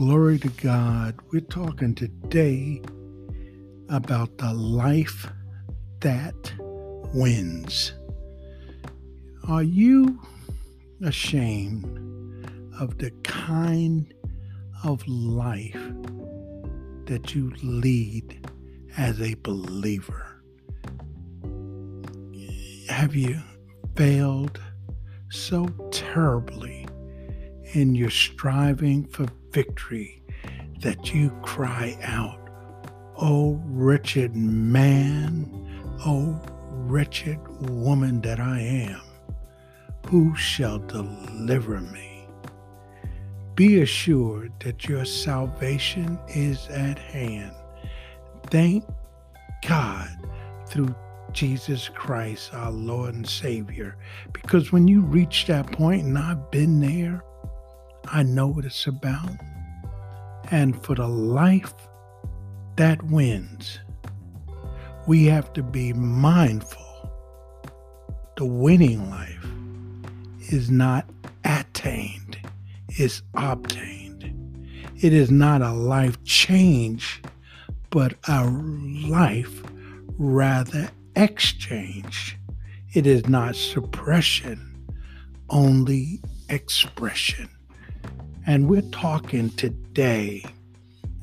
Glory to God. We're talking today about the life that wins. Are you ashamed of the kind of life that you lead as a believer? Have you failed so terribly in your striving for victory that you cry out, Oh, wretched man, oh, wretched woman that I am, who shall deliver me? Be assured that your salvation is at hand. Thank God through Jesus Christ, our Lord and Savior. Because when you reach that point, and I've been there, I know what it's about. And for the life that wins, we have to be mindful. The winning life is not attained, it's obtained. It is not a life change, but a life rather exchanged. It is not suppression, only expression. And we're talking today,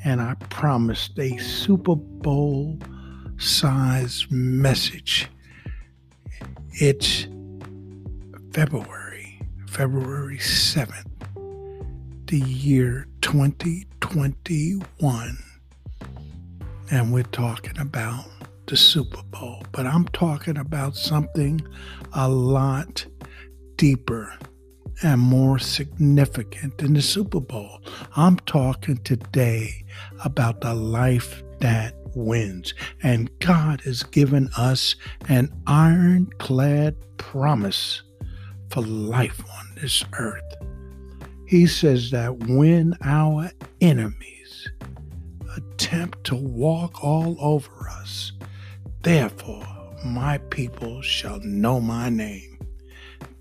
and I promised a Super Bowl size message. It's February, February 7th, the year 2021. And we're talking about the Super Bowl, but I'm talking about something a lot deeper and more significant than the Super Bowl. I'm talking today about the life that wins. And God has given us an ironclad promise for life on this earth. He says that when our enemies attempt to walk all over us, therefore my people shall know my name.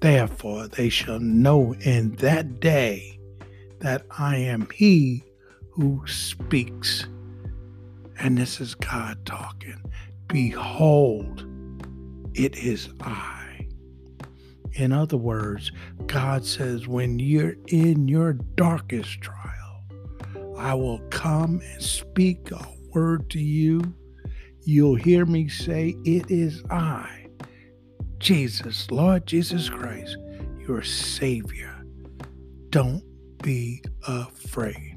Therefore, they shall know in that day that I am He who speaks. And this is God talking. Behold, it is I. In other words, God says, when you're in your darkest trial, I will come and speak a word to you. You'll hear me say, It is I. Jesus, Lord Jesus Christ, your Savior. Don't be afraid.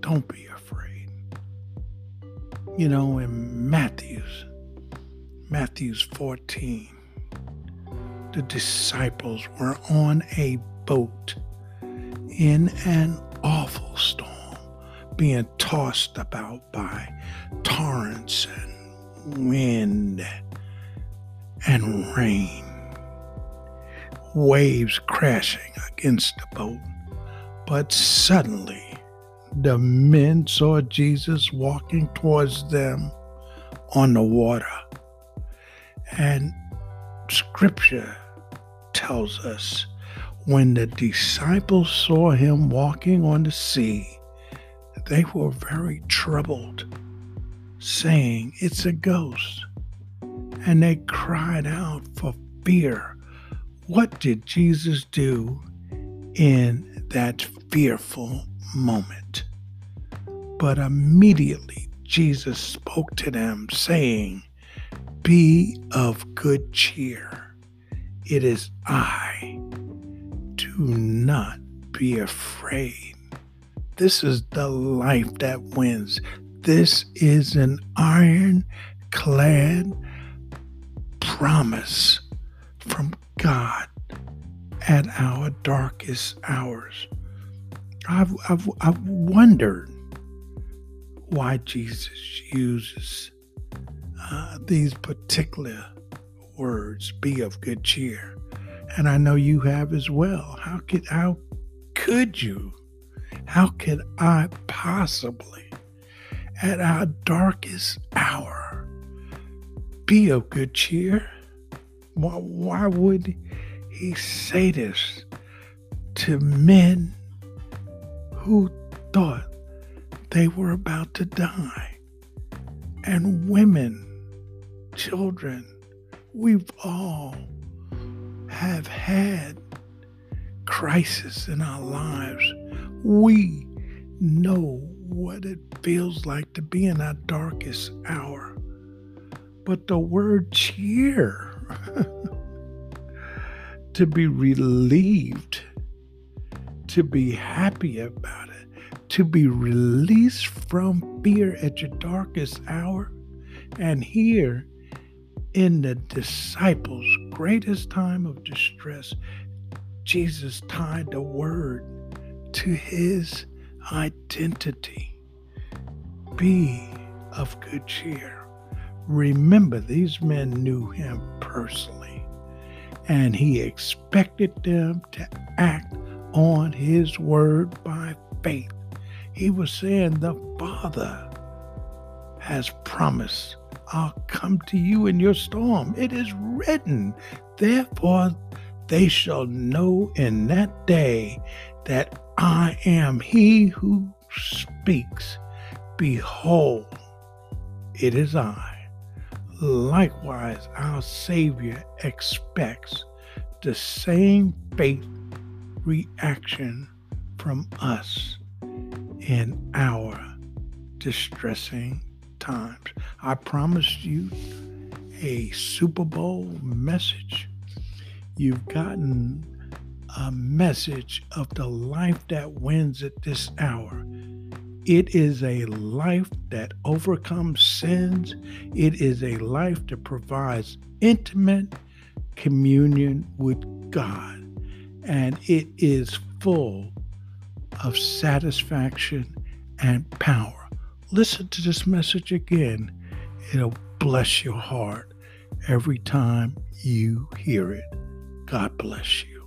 Don't be afraid. You know, in Matthew's, Matthew's 14, the disciples were on a boat in an awful storm, being tossed about by torrents and wind and rain, waves crashing against the boat. But suddenly, the men saw Jesus walking towards them on the water. And scripture tells us when the disciples saw him walking on the sea, they were very troubled, saying, It's a ghost and they cried out for fear. What did Jesus do in that fearful moment? But immediately Jesus spoke to them, saying, Be of good cheer. It is I. Do not be afraid. This is the life that wins. This is an ironclad promise from God at our darkest hours. I've, I've, I've wondered why Jesus uses uh, these particular words, be of good cheer. And I know you have as well. How could how could you? How could I possibly at our darkest hour be of good cheer? Why, why would he say this to men who thought they were about to die? And women, children, we've all have had crisis in our lives. We know what it feels like to be in our darkest hour. But the word cheer, to be relieved, to be happy about it, to be released from fear at your darkest hour, and here in the disciples' greatest time of distress, Jesus tied the word to his identity. Be of good cheer. Remember, these men knew him personally, and he expected them to act on his word by faith. He was saying, The Father has promised, I'll come to you in your storm. It is written, Therefore, they shall know in that day that I am he who speaks. Behold, it is I. Likewise, our Savior expects the same faith reaction from us in our distressing times. I promised you a Super Bowl message. You've gotten a message of the life that wins at this hour. It is a life that overcomes sins. It is a life that provides intimate communion with God. And it is full of satisfaction and power. Listen to this message again. It'll bless your heart every time you hear it. God bless you.